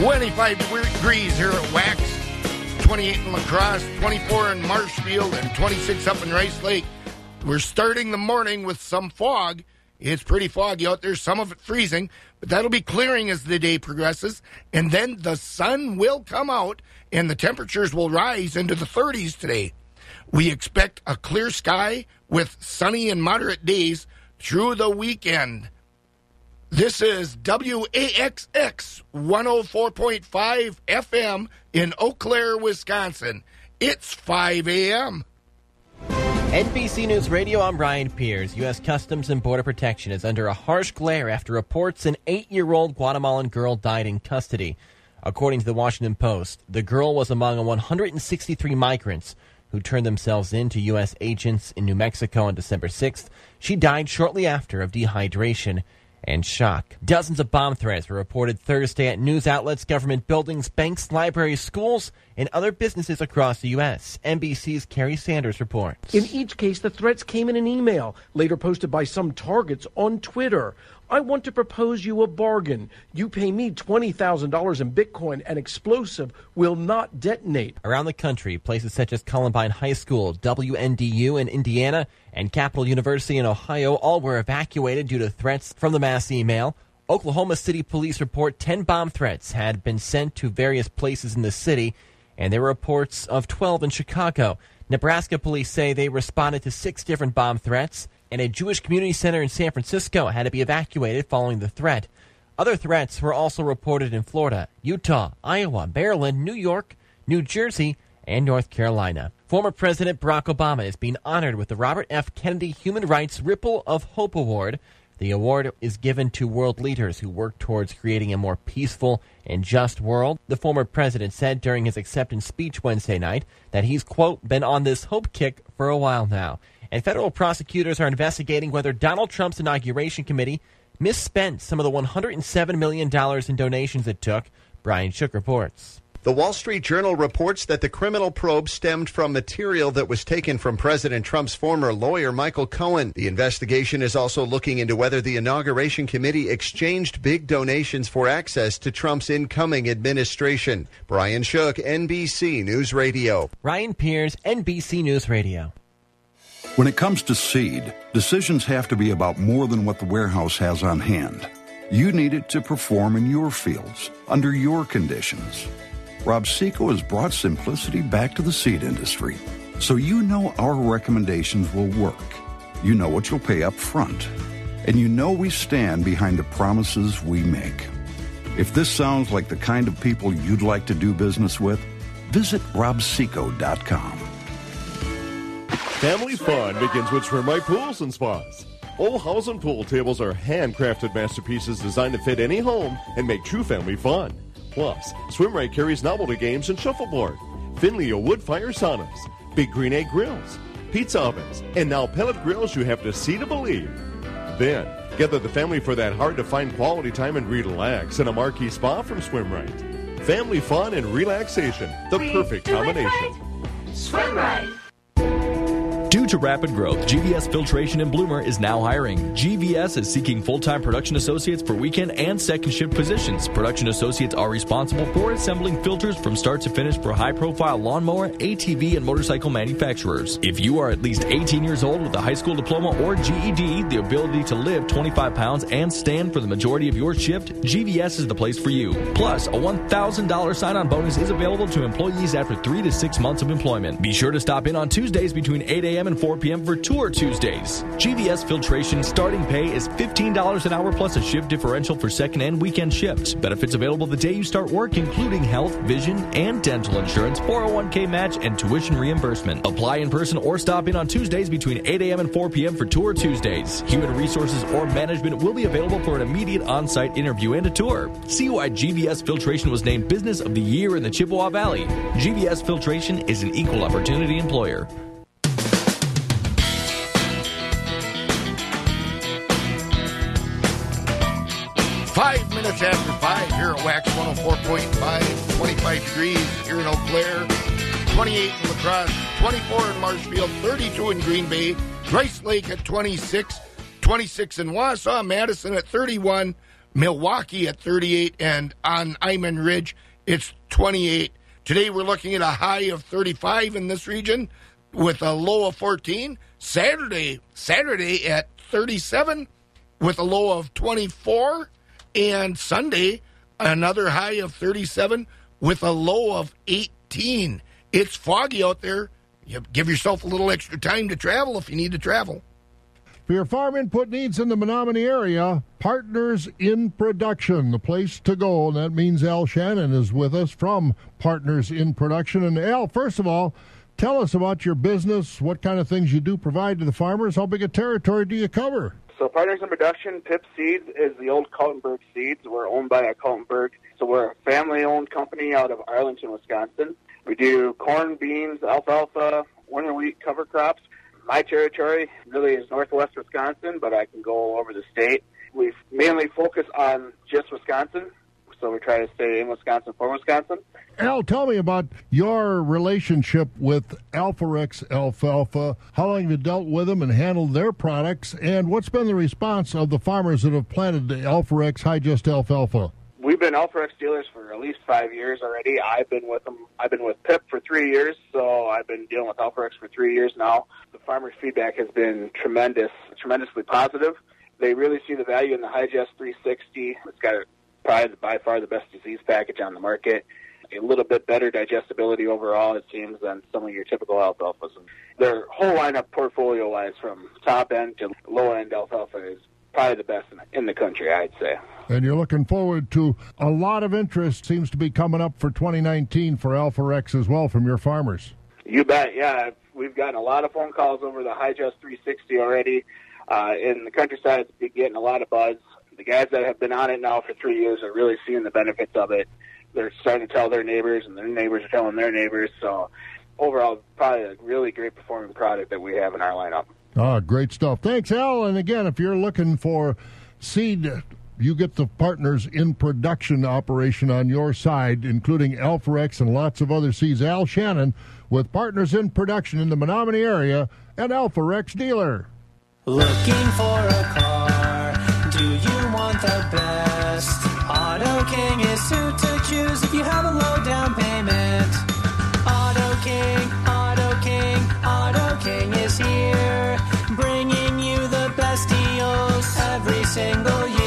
25 degrees here at Wax, 28 in La Crosse, 24 in Marshfield, and 26 up in Rice Lake. We're starting the morning with some fog. It's pretty foggy out there, some of it freezing, but that'll be clearing as the day progresses. And then the sun will come out and the temperatures will rise into the 30s today. We expect a clear sky with sunny and moderate days through the weekend. This is WAXX 104.5 FM in Eau Claire, Wisconsin. It's 5 a.m. NBC News Radio, I'm Ryan Pierce. U.S. Customs and Border Protection is under a harsh glare after reports an eight year old Guatemalan girl died in custody. According to the Washington Post, the girl was among 163 migrants who turned themselves in to U.S. agents in New Mexico on December 6th. She died shortly after of dehydration and shock. Dozens of bomb threats were reported Thursday at news outlets, government buildings, banks, libraries, schools, and other businesses across the U.S. NBC's Kerry Sanders reports. In each case, the threats came in an email, later posted by some targets on Twitter. I want to propose you a bargain. You pay me $20,000 in Bitcoin, and explosive will not detonate. Around the country, places such as Columbine High School, WNDU in Indiana, and Capital University in Ohio all were evacuated due to threats from the mass email. Oklahoma City police report 10 bomb threats had been sent to various places in the city, and there were reports of 12 in Chicago. Nebraska police say they responded to six different bomb threats and a Jewish community center in San Francisco had to be evacuated following the threat. Other threats were also reported in Florida, Utah, Iowa, Maryland, New York, New Jersey, and North Carolina. Former President Barack Obama is being honored with the Robert F. Kennedy Human Rights Ripple of Hope Award. The award is given to world leaders who work towards creating a more peaceful and just world. The former president said during his acceptance speech Wednesday night that he's, quote, been on this hope kick for a while now and federal prosecutors are investigating whether Donald Trump's inauguration committee misspent some of the $107 million in donations it took. Brian Shook reports. The Wall Street Journal reports that the criminal probe stemmed from material that was taken from President Trump's former lawyer, Michael Cohen. The investigation is also looking into whether the inauguration committee exchanged big donations for access to Trump's incoming administration. Brian Shook, NBC News Radio. Ryan Pierce, NBC News Radio. When it comes to seed, decisions have to be about more than what the warehouse has on hand. You need it to perform in your fields, under your conditions. Rob-See-Co has brought simplicity back to the seed industry, so you know our recommendations will work. You know what you'll pay up front, and you know we stand behind the promises we make. If this sounds like the kind of people you'd like to do business with, visit robseco.com. Family fun begins with Swim Right Pools and Spas. Olhausen pool tables are handcrafted masterpieces designed to fit any home and make true family fun. Plus, Swimrite carries novelty games and shuffleboard, Finnleo wood fire saunas, big green egg grills, pizza ovens, and now pellet grills you have to see to believe. Then, gather the family for that hard to find quality time and relax in a Marquis spa from Swimrite. Family fun and relaxation, the perfect combination. Right. Swim Right. To rapid growth, GVS Filtration in Bloomer is now hiring. GVS is seeking full-time production associates for weekend and second shift positions. Production associates are responsible for assembling filters from start to finish for high-profile lawnmower, ATV, and motorcycle manufacturers. If you are at least 18 years old with a high school diploma or GED, the ability to lift 25 pounds and stand for the majority of your shift, GVS is the place for you. Plus, a $1,000 sign-on bonus is available to employees after three to six months of employment. Be sure to stop in on Tuesdays between 8 a.m. and 4 p.m. for Tour Tuesdays. GVS Filtration starting pay is $15 an hour plus a shift differential for second and weekend shifts. Benefits available the day you start work, including health, vision, and dental insurance, 401k match, and tuition reimbursement. Apply in person or stop in on Tuesdays between 8 a.m. and 4 p.m. for Tour Tuesdays. Human resources or management will be available for an immediate on site interview and a tour. See why GVS Filtration was named Business of the Year in the Chippewa Valley. GVS Filtration is an equal opportunity employer. Five minutes after five here at Wax 104.5, 25 degrees here in Eau Claire, 28 in La Crosse, 24 in Marshfield, 32 in Green Bay, Rice Lake at 26, 26 in Wausau, Madison at 31, Milwaukee at 38, and on Iman Ridge, it's 28. Today we're looking at a high of 35 in this region with a low of 14. Saturday, Saturday at 37 with a low of 24. And Sunday, another high of 37 with a low of 18. It's foggy out there. You give yourself a little extra time to travel if you need to travel. For your farm input needs in the Menomonie area, Partners in Production, the place to go. And that means Al Shannon is with us from Partners in Production. And Al, first of all, tell us about your business, what kind of things you do provide to the farmers, how big a territory do you cover? So Partners in Production, Pip Seeds, is the old Kaltenberg Seeds. We're owned by a Kaltenberg. So we're a family-owned company out of Arlington, Wisconsin. We do corn, beans, alfalfa, winter wheat, cover crops my territory really is northwest Wisconsin, but I can go all over the state. We mainly focus on just Wisconsin, so we try to stay in Wisconsin for Wisconsin. Al, tell me about your relationship with Alforex Alfalfa. How long have you dealt with them and handled their products? And what's been the response of the farmers that have planted the Alforex High Just Alfalfa? we've been Alforex dealers for at least five years already. I've been with them. I've been with Pip for three years, so I've been dealing with Alforex for three years now. The farmers' feedback has been tremendous, tremendously positive. They really see the value in the Hi-Gest 360. It's got probably by far the best disease package on the market. A little bit better digestibility overall, it seems, than some of your typical alfalfas. Their whole lineup, portfolio-wise, from top end to low end alfalfa, is probably the best in the, in the country, I'd say. And you're looking forward to a lot of interest seems to be coming up for 2019 for Alforex as well from your farmers. You bet. Yeah, we've gotten a lot of phone calls over the Hi-Gest 360 already. Uh, in the countryside's been getting a lot of buzz. The guys that have been on it now for three years are really seeing the benefits of it. They're starting to tell their neighbors, and their neighbors are telling their neighbors. So, overall, probably a really great performing product that we have in our lineup. Ah, great stuff. Thanks, Al. And again, if you're looking for seed you get the partners in production operation on your side, including Alforex and lots of other seeds. Al Shannon with partners in production in the Menomonie area, and Alforex dealer. Looking for a car? Do you want the best? Auto King is who to choose if you have a low down payment. Auto King, Auto King, Auto King is here, bringing you the best deals every single year.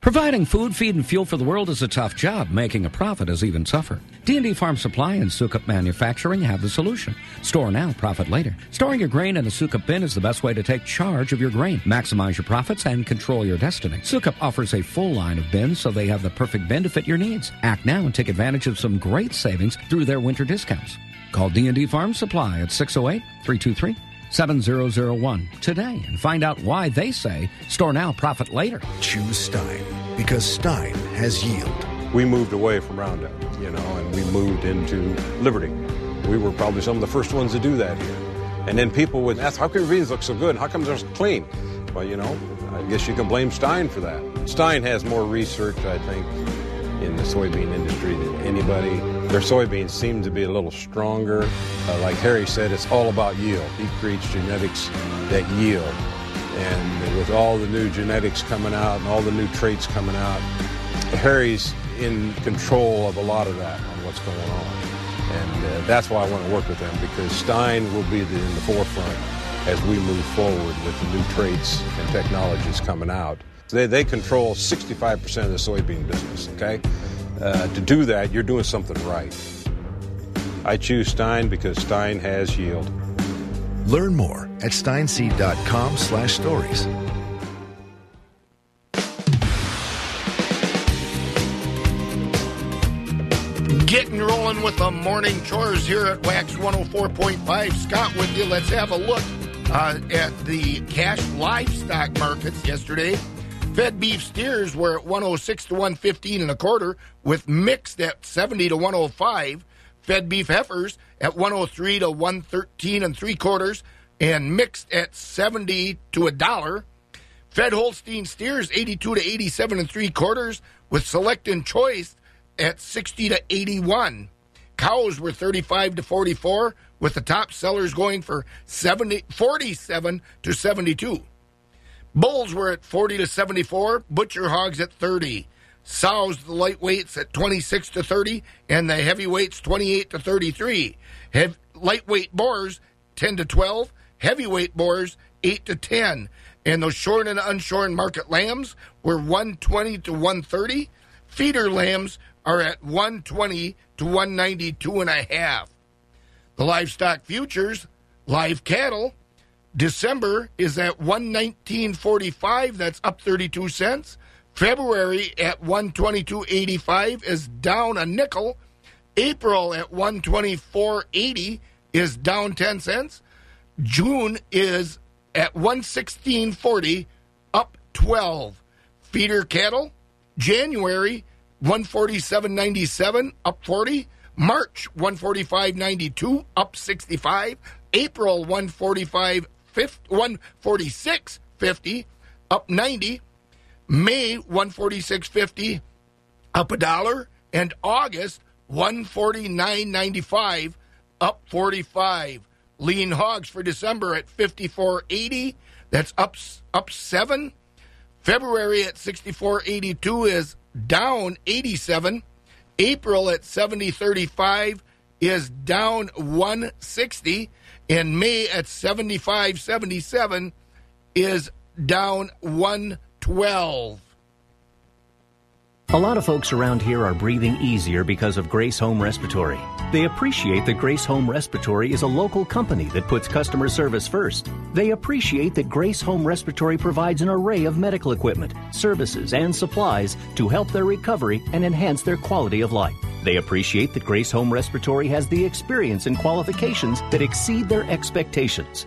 Providing food, feed, and fuel for the world is a tough job. Making a profit is even tougher. D&D Farm Supply and Sukup Manufacturing have the solution. Store now, profit later. Storing your grain in a Sukup bin is the best way to take charge of your grain, maximize your profits, and control your destiny. Sukup offers a full line of bins so they have the perfect bin to fit your needs. Act now and take advantage of some great savings through their winter discounts. Call D&D Farm Supply at 608 323 7001 today and find out why they say store now, profit later. Choose Stine because Stine has yield. We moved away from Roundup, you know, and we moved into Liberty. We were probably some of the first ones to do that here. And then people would ask, how come your beans look so good? How come they're clean? Well, you know, I guess you can blame Stine for that. Stein has more research, I think, in the soybean industry than anybody. Their soybeans seem to be a little stronger. Uh, like Harry said, it's all about yield. He creates genetics that yield. And with all the new genetics coming out and all the new traits coming out, Harry's in control of a lot of that on what's going on. And uh, that's why I want to work with them because Stine will be the, in the forefront as we move forward with the new traits and technologies coming out. They, they control 65% of the soybean business, okay? Uh, to do that, you're doing something right. I choose Stine because Stine has yield. Learn more at stineseed.com slash stories. Getting rolling with the morning chores here at Wax 104.5. Scott with you. Let's have a look uh, at the cash livestock markets yesterday. Fed beef steers were at 106 to 115 and a quarter, with mixed at 70 to 105. Fed beef heifers at 103 to 113 and three quarters, and mixed at 70 to a dollar. Fed Holstein steers 82 to 87 and three quarters, with select and choice at 60 to 81. Cows were 35 to 44, with the top sellers going for 70, 47 to 72. Bulls were at 40 to 74, butcher hogs at 30. Sows, the lightweights at 26 to 30, and the heavyweights 28 to 33. Hev- lightweight boars 10 to 12, heavyweight boars 8 to 10. And those shorn and unshorn market lambs were 120 to 130. Feeder lambs are at 120 to 192 and a half. The livestock futures, live cattle, December is at 119.45, that's up 32 cents. February at 122.85 is down a nickel. April at 124.80 is down 10 cents. June is at 116.40 up 12. Feeder cattle, January 147.97 up 40. March 145.92 up 65. April 145 146.50 up 90. May 146.50 up a dollar and August 149.95 up 45. Lean hogs for December at 54.80. That's up up 7. February at 64.82 is down 87. April at 70.35 is down 160 and May at 75.77 is down 112. A lot of folks around here are breathing easier because of Grace Home Respiratory. They appreciate that Grace Home Respiratory is a local company that puts customer service first. They appreciate that Grace Home Respiratory provides an array of medical equipment, services, and supplies to help their recovery and enhance their quality of life. They appreciate that Grace Home Respiratory has the experience and qualifications that exceed their expectations.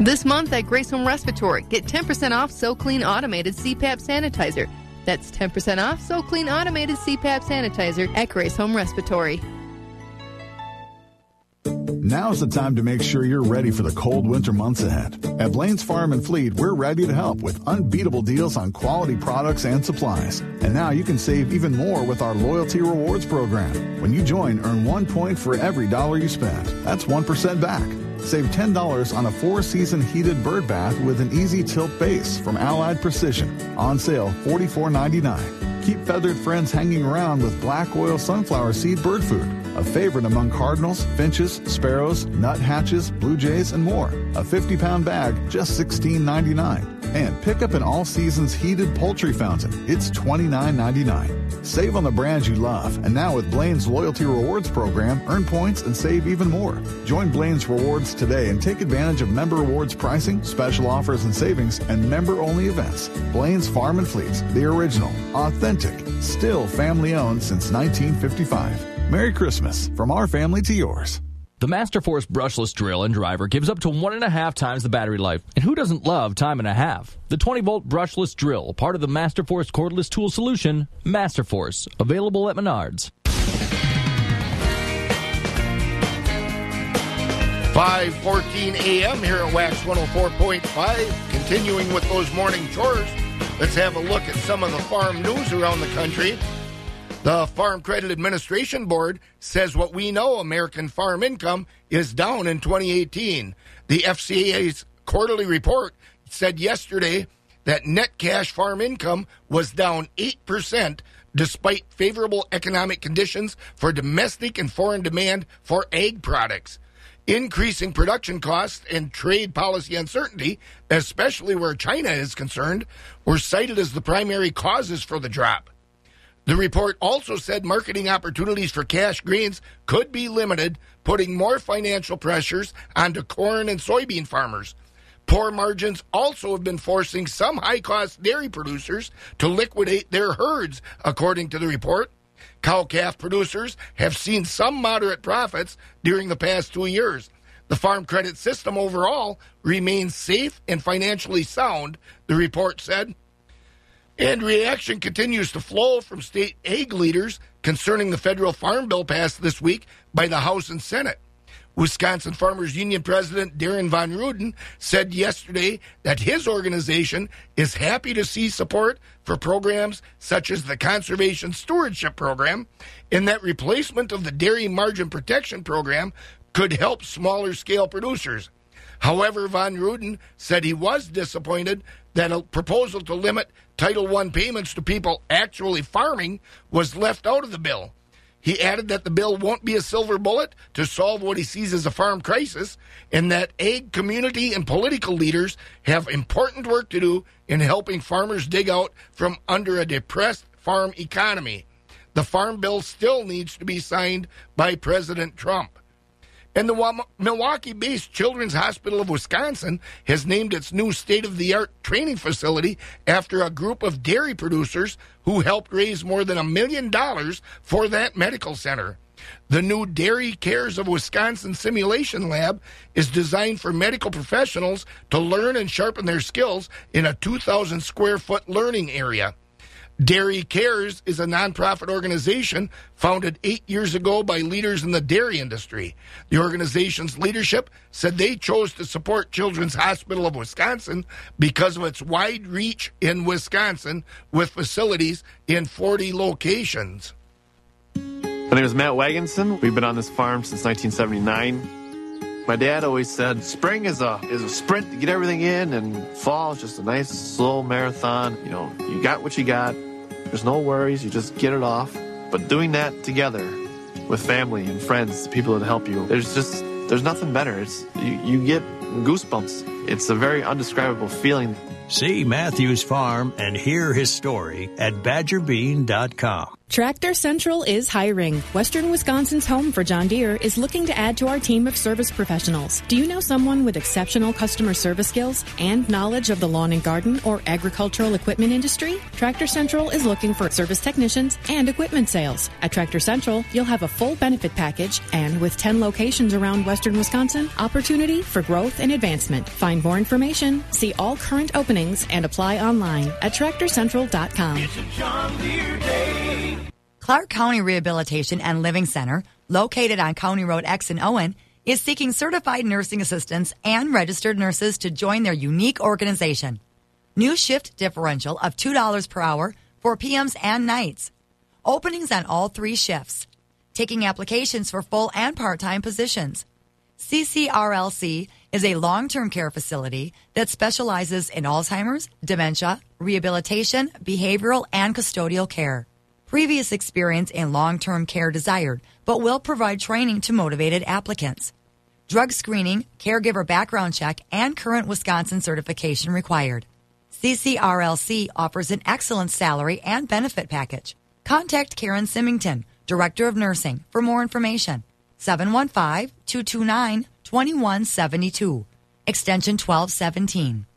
This month at Grace Home Respiratory, get 10% off SoClean Automated CPAP Sanitizer. That's 10% off SoClean Automated CPAP Sanitizer at Grace Home Respiratory. Now's the time to make sure you're ready for the cold winter months ahead. At Blaine's Farm and Fleet, we're ready to help with unbeatable deals on quality products and supplies. And now you can save even more with our loyalty rewards program. When you join, earn one point for every dollar you spend. That's 1% back. Save $10 on a four season heated bird bath with an easy tilt base from Allied Precision. On sale $44.99. Keep feathered friends hanging around with black oil sunflower seed bird food. A favorite among cardinals, finches, sparrows, nuthatches, blue jays, and more. A 50 pound bag, just $16.99. And pick up an all seasons heated poultry fountain. It's $29.99. Save on the brands you love. And now with Blaine's Loyalty Rewards program, earn points and save even more. Join Blaine's Rewards today and take advantage of member rewards pricing, special offers and savings, and member only events. Blaine's Farm and Fleets, the original, authentic, still family owned since 1955. Merry Christmas from our family to yours. The Masterforce brushless drill and driver gives up to one and a half times the battery life. And who doesn't love time and a half? The 20 volt brushless drill, part of the Masterforce cordless tool solution, Masterforce, available at Menards. 5:14 a.m. here at Wax 104.5. Continuing with those morning chores, let's have a look at some of the farm news around the country. The Farm Credit Administration Board says what we know American farm income is down in 2018. The FCA's quarterly report said yesterday that net cash farm income was down 8% despite favorable economic conditions for domestic and foreign demand for egg products. Increasing production costs and trade policy uncertainty, especially where China is concerned, were cited as the primary causes for the drop. The report also said marketing opportunities for cash greens could be limited, putting more financial pressures onto corn and soybean farmers. Poor margins also have been forcing some high cost dairy producers to liquidate their herds, according to the report. Cow calf producers have seen some moderate profits during the past two years. The farm credit system overall remains safe and financially sound, the report said. And reaction continues to flow from state ag leaders concerning the federal farm bill passed this week by the House and Senate. Wisconsin Farmers Union President Darin Von Ruden said yesterday that his organization is happy to see support for programs such as the Conservation Stewardship Program, and that replacement of the Dairy Margin Protection Program could help smaller scale producers. However, Von Ruden said he was disappointed that a proposal to limit Title I payments to people actually farming was left out of the bill. He added that the bill won't be a silver bullet to solve what he sees as a farm crisis, and that ag community and political leaders have important work to do in helping farmers dig out from under a depressed farm economy. The farm bill still needs to be signed by President Trump. And the Milwaukee based Children's Hospital of Wisconsin has named its new state of the art training facility after a group of dairy producers who helped raise more than a million dollars for that medical center. The new Dairy Cares of Wisconsin Simulation Lab is designed for medical professionals to learn and sharpen their skills in a 2,000 square foot learning area. Dairy Cares is a nonprofit organization founded eight years ago by leaders in the dairy industry. The organization's leadership said they chose to support Children's Hospital of Wisconsin because of its wide reach in Wisconsin with facilities in 40 locations. My name is Matt Wagonson. We've been on this farm since 1979. My dad always said spring is a is a sprint to get everything in, and fall is just a nice slow marathon. You know, you got what you got. There's no worries. You just get it off. But doing that together with family and friends, the people that help you, there's just there's nothing better. It's you, you get goosebumps. It's a very undescribable feeling. See Matthew's farm and hear his story at badgerbean.com. Tractor Central is hiring. Western Wisconsin's home for John Deere is looking to add to our team of service professionals. Do you know someone with exceptional customer service skills and knowledge of the lawn and garden or agricultural equipment industry? Tractor Central is looking for service technicians and equipment sales. At Tractor Central, you'll have a full benefit package and with 10 locations around Western Wisconsin, opportunity for growth and advancement. Find more information, see all current openings, and apply online at tractorcentral.com. Clark County Rehabilitation and Living Center, located on County Road X in Owen, is seeking certified nursing assistants and registered nurses to join their unique organization. New shift differential of $2 per hour for PMs and nights. Openings on all three shifts. Taking applications for full and part time positions. CCRLC is a long term care facility that specializes in Alzheimer's, dementia, rehabilitation, behavioral, and custodial care previous experience in long term care desired, but will provide training to motivated applicants. Drug screening, caregiver background check, and current Wisconsin certification required. CCRLC offers an excellent salary and benefit package. Contact Karen Symington, Director of Nursing, for more information. 715 229 2172, extension 1217.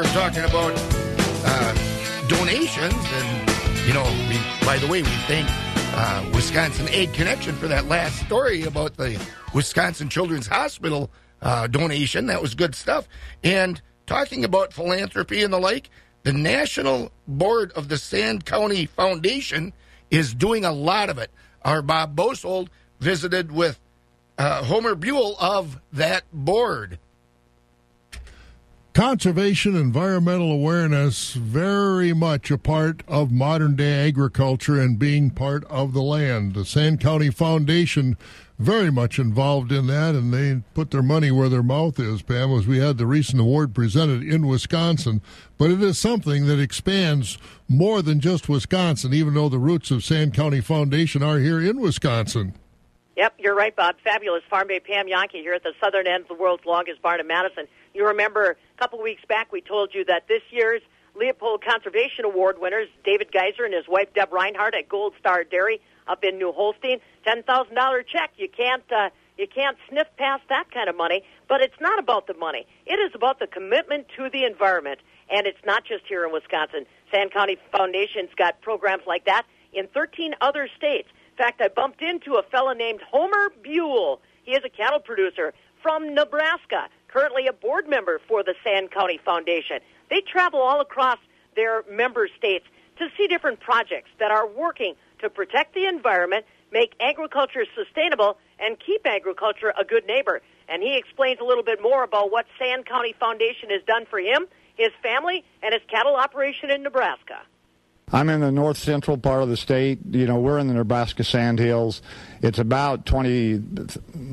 We're talking about uh, donations, and you know, we, by the way, we thank uh, Wisconsin Aid Connection for that last story about the Wisconsin Children's Hospital uh, donation. That was good stuff. And talking about philanthropy and the like, the National Board of the Sand County Foundation is doing a lot of it. Our Bob Bosold visited with uh, Homer Buell of that board. Conservation, environmental awareness, very much a part of modern day agriculture and being part of the land. The Sand County Foundation very much involved in that, and they put their money where their mouth is, Pam, as we had the recent award presented in Wisconsin. But it is something that expands more than just Wisconsin, even though the roots of Sand County Foundation are here in Wisconsin. Yep, you're right, Bob. Fabulous. Farm Babe Pam Jahnke here at the southern end of the world's longest barn in Madison. You remember couple weeks back we told you that this year's Leopold Conservation Award winners, David Geiser and his wife Deb Reinhardt at Gold Star Dairy up in New Holstein, ten thousand dollar check. You can't uh, You can't sniff past that kind of money, but it's not about the money. It is about the commitment to the environment, and it's not just here in Wisconsin. Sand County Foundation's got programs like that in 13 other states. In fact, I bumped into a fellow named Homer Buell. He is a cattle producer from Nebraska, currently a board member for the Sand County Foundation. They travel all across their member states to see different projects that are working to protect the environment, make agriculture sustainable, and keep agriculture a good neighbor. And he explains a little bit more about what Sand County Foundation has done for him, his family, and his cattle operation in Nebraska. I'm in the north central part of the state. You know, we're in the Nebraska Sandhills. It's about 20,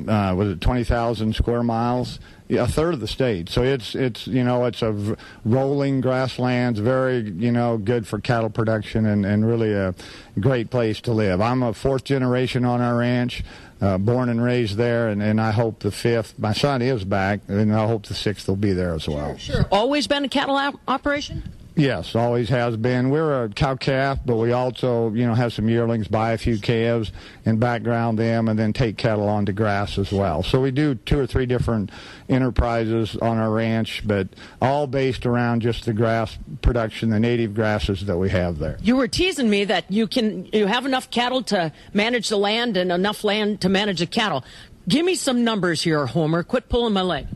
uh, was it 20,000 square miles? A third of the state. So it's, it's, you know, it's a rolling grasslands, very, you know, good for cattle production and, and really a great place to live. I'm a fourth generation on our ranch. Uh, born and raised there, and, and I hope the fifth. My son is back, and I hope the sixth will be there as well. Sure. Always been a cattle op- operation? Yes, always has been. We're a cow calf, but we also, you know, have some yearlings, buy a few calves, and background them, and then take cattle onto grass as well. So we do two or three different enterprises on our ranch, but all based around just the grass production, the native grasses that we have there. You were teasing me that you can you have enough cattle to manage the land and enough land to manage the cattle. Give me some numbers here, Homer. Quit pulling my leg.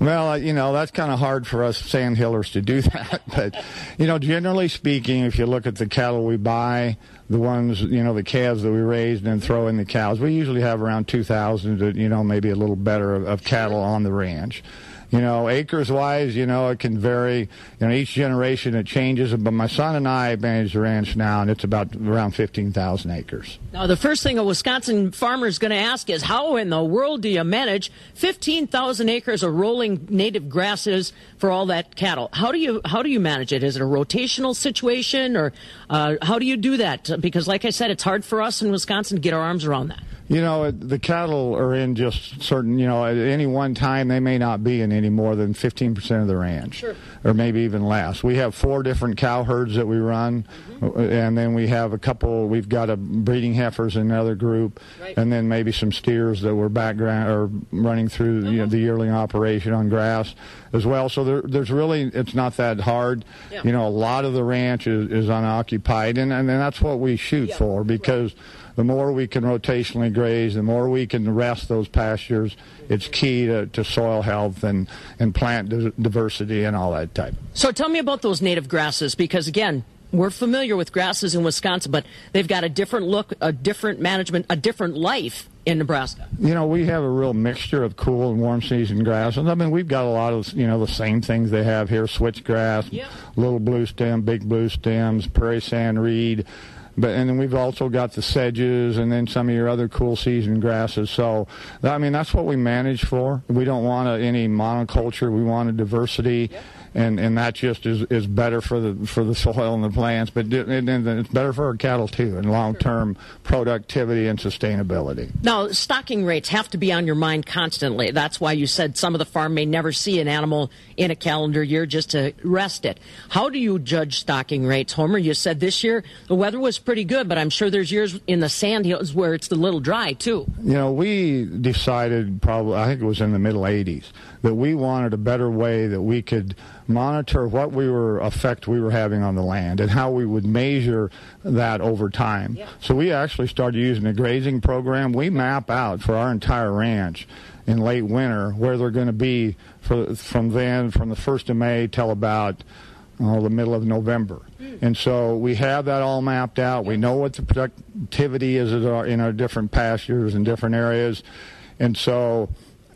Well, uh, you know, that's kind of hard for us sandhillers to do that. But, you know, generally speaking, if you look at the cattle we buy, the ones, you know, the calves that we raise and then throw in the cows, we usually have around 2,000 to, you know, maybe a little better of, of cattle on the ranch. You know, acres wise, you know, it can vary. You know, each generation it changes. But my son and I manage the ranch now, and it's about around 15,000 acres. Now, the first thing a Wisconsin farmer is going to ask is how in the world do you manage 15,000 acres of rolling native grasses for all that cattle? How do you how do you manage it? Is it a rotational situation, or uh, how do you do that? Because, like I said, it's hard for us in Wisconsin to get our arms around that. You know, the cattle are in just certain, you know, at any one time, they may not be in any more than 15% of the ranch. Sure. Or maybe even less. We have four different cow herds that we run, Mm-hmm. and then we have a couple, we've got a breeding heifers in another group, Right. and then maybe some steers that were background or running through you know, the yearling operation on grass as well. So there, there's really, it's not that hard. Yeah. You know, a lot of the ranch is, is unoccupied, and, and that's what we shoot for because the more we can rotationally graze, the more we can rest those pastures. It's key to, to soil health and, and plant di- diversity and all that type. So tell me about those native grasses because again, we're familiar with grasses in Wisconsin, but they've got a different look, a different management, a different life in Nebraska. You know, we have a real mixture of cool and warm season grasses. I mean, we've got a lot of, you know, the same things they have here, switchgrass, little blue stem, big blue stems, prairie sand reed. But and then we've also got the sedges and then some of your other cool season grasses. So I mean that's what we manage for. We don't want a, any monoculture. We want a diversity, and and that just is, is better for the for the soil and the plants. But and, and it's better for our cattle too, and long term productivity and sustainability. Now, stocking rates have to be on your mind constantly. That's why you said some of the farm may never see an animal in a calendar year just to rest it. How do you judge stocking rates, Homer? You said this year the weather was pretty good, but I'm sure there's years in the sand hills where it's a little dry too. You know, we decided probably, I think it was in the middle 80s, that we wanted a better way that we could monitor what we were effect we were having on the land and how we would measure that over time. So we actually started using a grazing program. We map out for our entire ranch in late winter where they're going to be for, from then, from the 1st of May till about oh, the middle of November. Hmm. And so we have that all mapped out. We know what the productivity is in our, different pastures and different areas. And so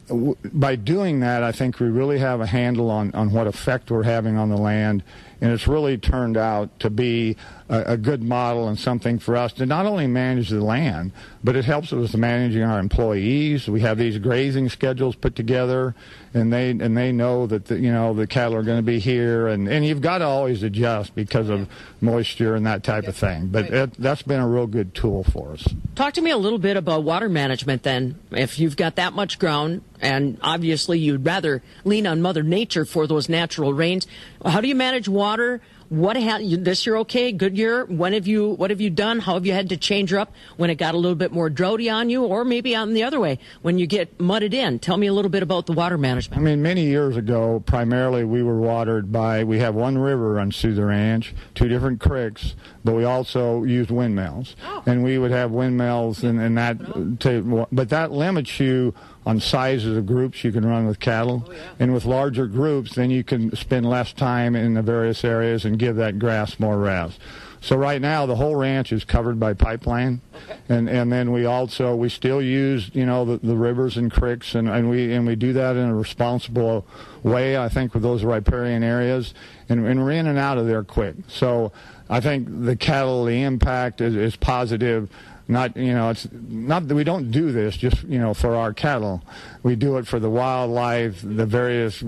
by doing that, I think we really have a handle on, on what effect we're having on the land. And it's really turned out to be a, a good model and something for us to not only manage the land, but it helps us managing our employees. We have these grazing schedules put together, and they and they know that the, you know the cattle are going to be here, and, and you've got to always adjust because of moisture and that type of thing. But it, that's been a real good tool for us. Talk to me a little bit about water management then. If you've got that much ground, and obviously you'd rather lean on Mother Nature for those natural rains, how do you manage water? What ha- this year okay? Good year. When have you what have you done? How have you had to change her up when it got a little bit more droughty on you, or maybe on the other way when you get mudded in? Tell me a little bit about the water management. I mean, many years ago, primarily we were watered by, we have one river on the ranch, two different creeks, but we also used windmills. Oh. And we would have windmills and, and that, to, but that limits you on sizes of groups you can run with cattle. Oh, and with larger groups, then you can spend less time in the various areas and give that grass more rest. So right now the whole ranch is covered by pipeline, and and then we also we still use you know the, the rivers and creeks and, and we and we do that in a responsible way. I think with those riparian areas, and, and we're in and out of there quick. So I think the cattle the impact is, is positive. Not you know it's not that we don't do this just you know for our cattle. We do it for the wildlife, the various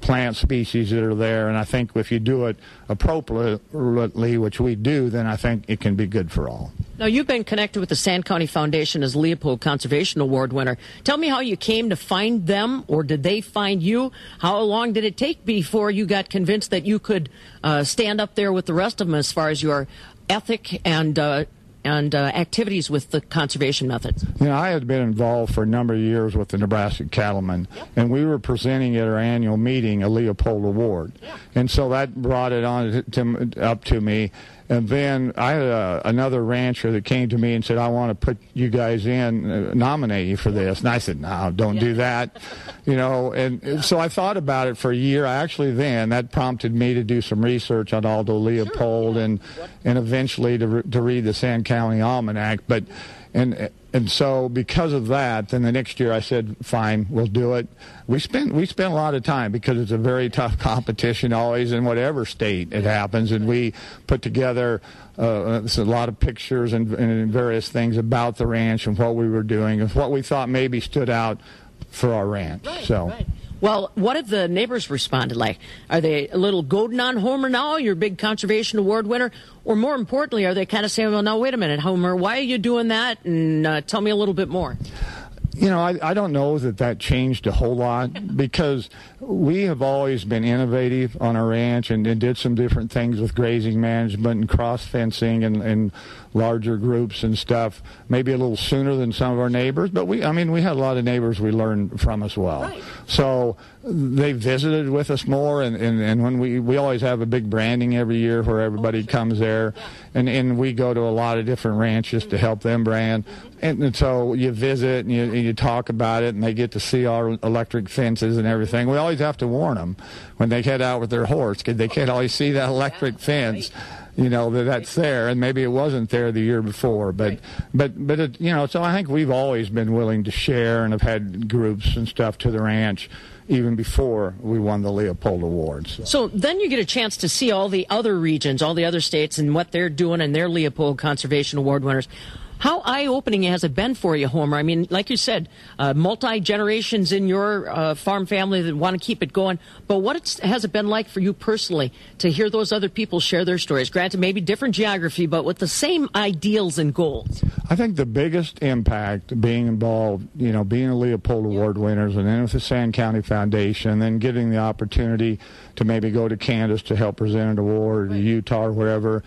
plant species that are there, and I think if you do it appropriately, which we do, then I think it can be good for all. Now, you've been connected with the Sand County Foundation as Leopold Conservation Award winner. Tell me how you came to find them, or did they find you? How long did it take before you got convinced that you could uh, stand up there with the rest of them as far as your ethic and uh, and uh, activities with the conservation methods? You know, I had been involved for a number of years with the Nebraska Cattlemen, and we were presenting at our annual meeting a Leopold Award, and so that brought it on to, up to me. And then I had a, another rancher that came to me and said, "I want to put you guys in, uh, nominate you for this." And I said, "No, don't do that," you know. And so I thought about it for a year. I actually then that prompted me to do some research on Aldo Leopold and and eventually to re- to read the Sand County Almanac. But and and so because of that, then the next year I said, "Fine, we'll do it." We spent we spent a lot of time because it's a very tough competition always in whatever state it happens, and we put together uh, a lot of pictures and, and various things about the ranch and what we were doing and what we thought maybe stood out for our ranch. so. Well, what have the neighbors responded like? Are they a little goading on Homer now, your big conservation award winner? Or more importantly, are they kind of saying, well, now, wait a minute, Homer, why are you doing that? And uh, tell me a little bit more. You know, I, I don't know that that changed a whole lot because we have always been innovative on our ranch and, and did some different things with grazing management and cross fencing and, and larger groups and stuff. Maybe a little sooner than some of our neighbors, but we, I mean, we had a lot of neighbors we learned from as well. So they visited with us more, and, and, and when we we always have a big branding every year where everybody oh, comes there, and and we go to a lot of different ranches to mm-hmm. help them brand, mm-hmm. and, and so you visit and you and you talk about it, and they get to see our electric fences and everything. We always have to warn them when they head out with their horse because they can't always see that electric fence you know that that's there and maybe it wasn't there the year before but but but it, you know so i think we've always been willing to share and have had groups and stuff to the ranch even before we won the leopold awards So. Then you get a chance to see all the other regions, all the other states, and what they're doing and their Leopold Conservation Award winners. How eye opening has it been for you, Homer? I mean, like you said, uh, multi generations in your uh, farm family that want to keep it going. But what it's, has it been like for you personally to hear those other people share their stories? Granted, maybe different geography, but with the same ideals and goals. I think the biggest impact being involved, you know, being a Leopold Award winners and then with the Sand County Foundation, and then getting the opportunity to maybe go to Kansas to help present an award, or Utah or wherever,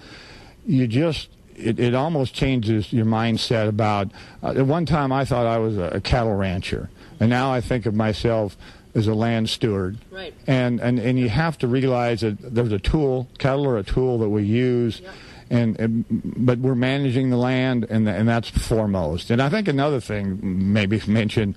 you just it, it almost changes your mindset about. Uh, at one time, I thought I was a, a cattle rancher, and now I think of myself as a land steward. Right. And, and and you have to realize that there's a tool. Cattle are a tool that we use. And, and but we're managing the land, and and that's foremost. And I think another thing maybe mentioned.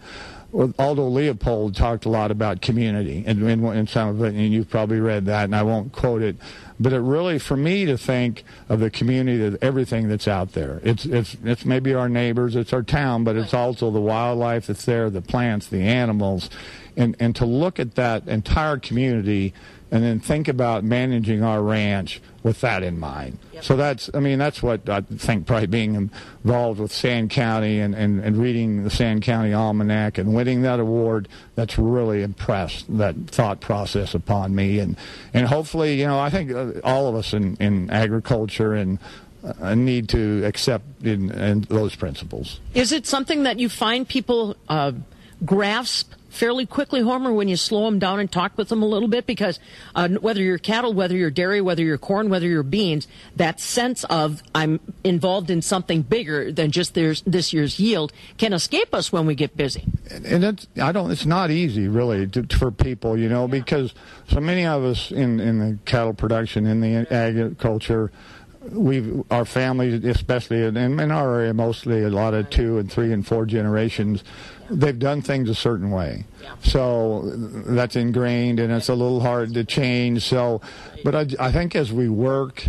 Aldo Leopold talked a lot about community, and in, in some of it, and you've probably read that, and I won't quote it, but it really, for me to think of the community, of everything that's out there. It's it's it's maybe our neighbors, it's our town, but it's also the wildlife that's there, the plants, the animals, and and to look at that entire community and then think about managing our ranch with that in mind. So that's, I mean, that's what I think probably being involved with Sand County and, and, and reading the Sand County Almanac and winning that award, that's really impressed that thought process upon me. And, and hopefully, you know, I think uh, all of us in, in agriculture and uh, need to accept in, in those principles. Is it something that you find people uh, grasp fairly quickly, Homer, when you slow them down and talk with them a little bit? Because uh, whether you're cattle, whether you're dairy, whether you're corn, whether you're beans, that sense of I'm involved in something bigger than just this, this year's yield can escape us when we get busy. and it's I don't it's not easy really to, for people you know because so many of us in in the cattle production in the agriculture we've our families especially in, in our area mostly a lot of two and three and four generations they've done things a certain way so that's ingrained and it's a little hard to change so but I, I think as we work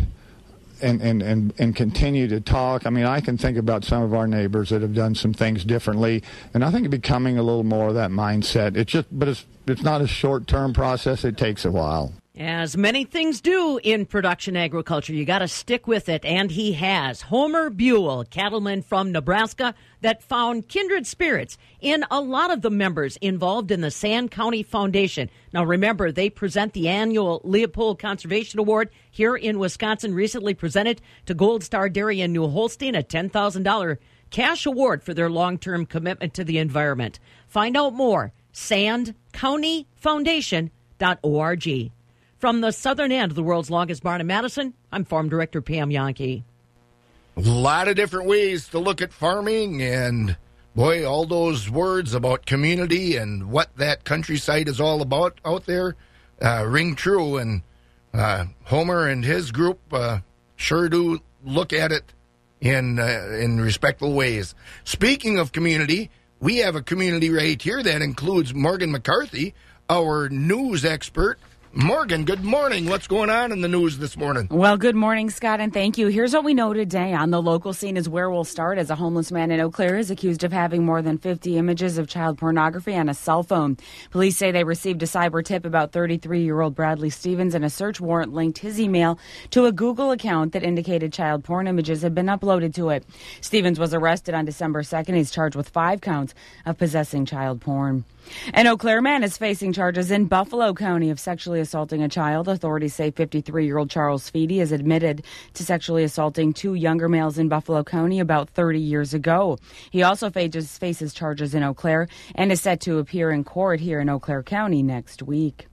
and, and, and, and continue to talk. I mean, I can think about some of our neighbors that have done some things differently, and I think becoming a little more of that mindset. It's just, but it's it's not a short term process. It takes a while. As many things do in production agriculture, you got to stick with it, and he has. Homer Buell, cattleman from Nebraska, that found kindred spirits in a lot of the members involved in the Sand County Foundation. Now, remember, they present the annual Leopold Conservation Award here in Wisconsin, recently presented to Gold Star Dairy in New Holstein, a $10,000 cash award for their long term commitment to the environment. Find out more, sandcountyfoundation.org. From the southern end of the world's longest barn in Madison, I'm Farm Director Pam Jahnke. A lot of different ways to look at farming, and boy, all those words about community and what that countryside is all about out there uh, ring true. And uh, Homer and his group uh, sure do look at it in uh, in respectful ways. Speaking of community, we have a community right here that includes Morgan McCarthy, our news expert. Morgan, good morning. What's going on in the news this morning? Well, good morning, Scott, and thank you. Here's what we know today on the local scene is where we'll start as a homeless man in Eau Claire is accused of having more than 50 images of child pornography on a cell phone. Police say they received a cyber tip about 33 year old Bradley Stevens, and a search warrant linked his email to a Google account that indicated child porn images had been uploaded to it. Stevens was arrested on December 2nd. He's charged with five counts of possessing child porn. An Eau Claire man is facing charges in Buffalo County of sexually assaulting a child. Authorities say 53 year old Charles Feedy is admitted to sexually assaulting two younger males in Buffalo County about 30 years ago. He also faces, faces charges in Eau Claire and is set to appear in court here in Eau Claire County next week.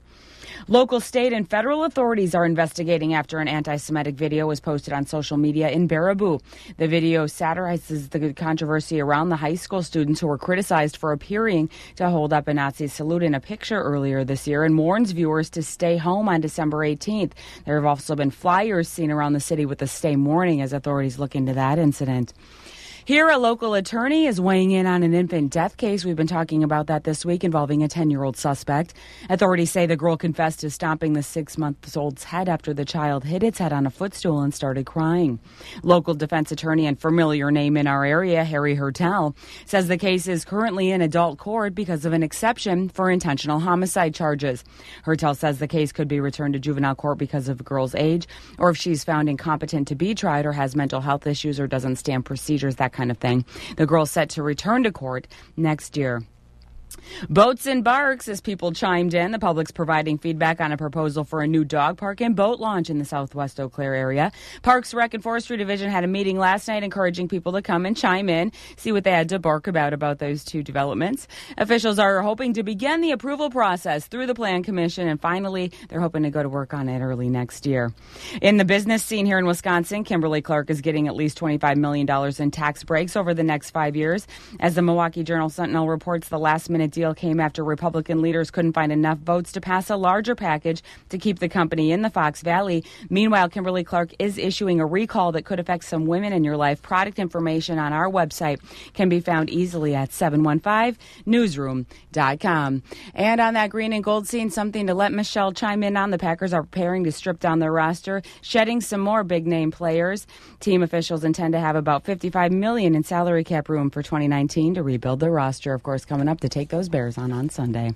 Local, state, and federal authorities are investigating after an anti Semitic video was posted on social media in Baraboo. The video satirizes the controversy around the high school students who were criticized for appearing to hold up a Nazi salute in a picture earlier this year and warns viewers to stay home on December 18th. There have also been flyers seen around the city with the stay morning as authorities look into that incident. Here, a local attorney is weighing in on an infant death case. We've been talking about that this week involving a 10 year old suspect. Authorities say the girl confessed to stomping the six month old's head after the child hit its head on a footstool and started crying. Local defense attorney and familiar name in our area, Harry Hertel, says the case is currently in adult court because of an exception for intentional homicide charges. Hertel says the case could be returned to juvenile court because of the girl's age, or if she's found incompetent to be tried or has mental health issues or doesn't stand procedures, that kind of thing. The girl set to return to court next year. Boats and barks as people chimed in. The public's providing feedback on a proposal for a new dog park and boat launch in the southwest Eau Claire area. Parks, Rec, and Forestry Division had a meeting last night encouraging people to come and chime in, see what they had to bark about about those two developments. Officials are hoping to begin the approval process through the Plan Commission, and finally, they're hoping to go to work on it early next year. In the business scene here in Wisconsin, Kimberly Clark is getting at least $25 million in tax breaks over the next five years. As the Milwaukee Journal Sentinel reports, the last minute deal came after Republican leaders couldn't find enough votes to pass a larger package to keep the company in the Fox Valley. Meanwhile, Kimberly Clark is issuing a recall that could affect some women in your life. Product information on our website can be found easily at 715newsroom.com. And on that green and gold scene, something to let Michelle chime in on. The Packers are preparing to strip down their roster, shedding some more big name players. Team officials intend to have about 55 million in salary cap room for 2019 to rebuild their roster. Of course, coming up to take those Bears on on Sunday.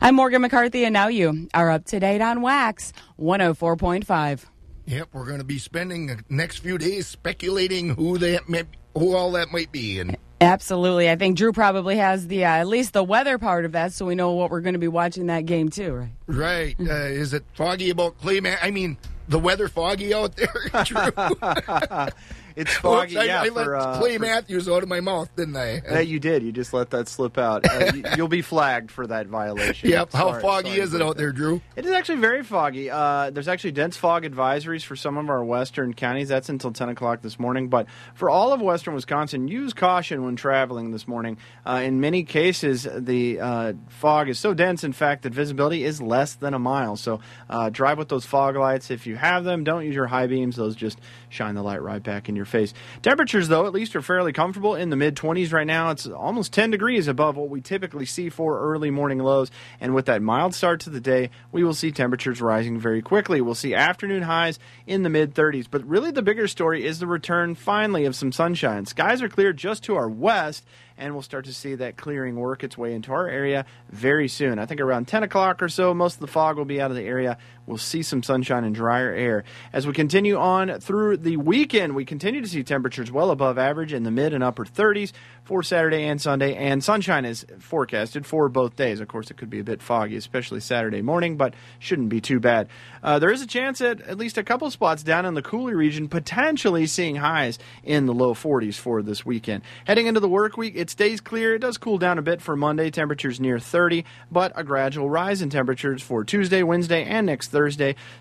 I'm Morgan McCarthy, and now you are up to date on Wax 104.5. Yep, we're going to be spending the next few days speculating who that may, who all that might be, and Absolutely. I think Drew probably has the uh, at least the weather part of that, so we know what we're going to be watching that game too, right? right. Uh, is it foggy about Clayman? I mean, the weather foggy out there? Drew? It's foggy. Whoops, I, yeah, I for, let uh, Clay for- Matthews out of my mouth, didn't I? Uh, you did. You just let that slip out. Uh, you, you'll be flagged for that violation. Yep. How foggy sorry is it out there, Drew? It is actually very foggy. Uh, there's actually dense fog advisories for some of our western counties. That's until 10 o'clock this morning. But for all of western Wisconsin, use caution when traveling this morning. Uh, in many cases, the uh, fog is so dense, in fact, that visibility is less than a mile. So uh, drive with those fog lights. If you have them, don't use your high beams. Those just shine the light right back in your face. Temperatures, though, at least are fairly comfortable in the mid 20s right now. It's almost 10 degrees above what we typically see for early morning lows. And with that mild start to the day, we will see temperatures rising very quickly. We'll see afternoon highs in the mid 30s. But really, the bigger story is the return finally of some sunshine. Skies are clear just to our west and we'll start to see that clearing work its way into our area very soon. I think around 10 o'clock or so, most of the fog will be out of the area. We'll see some sunshine and drier air. As we continue on through the weekend, we continue to see temperatures well above average in the mid and upper 30s for Saturday and Sunday, and sunshine is forecasted for both days. Of course, it could be a bit foggy, especially Saturday morning, but shouldn't be too bad. Uh, there is a chance at at least a couple spots down in the Cooley region, potentially seeing highs in the low 40s for this weekend. Heading into the work week, it stays clear. It does cool down a bit for Monday, temperatures near 30, but a gradual rise in temperatures for Tuesday, Wednesday, and next Thursday.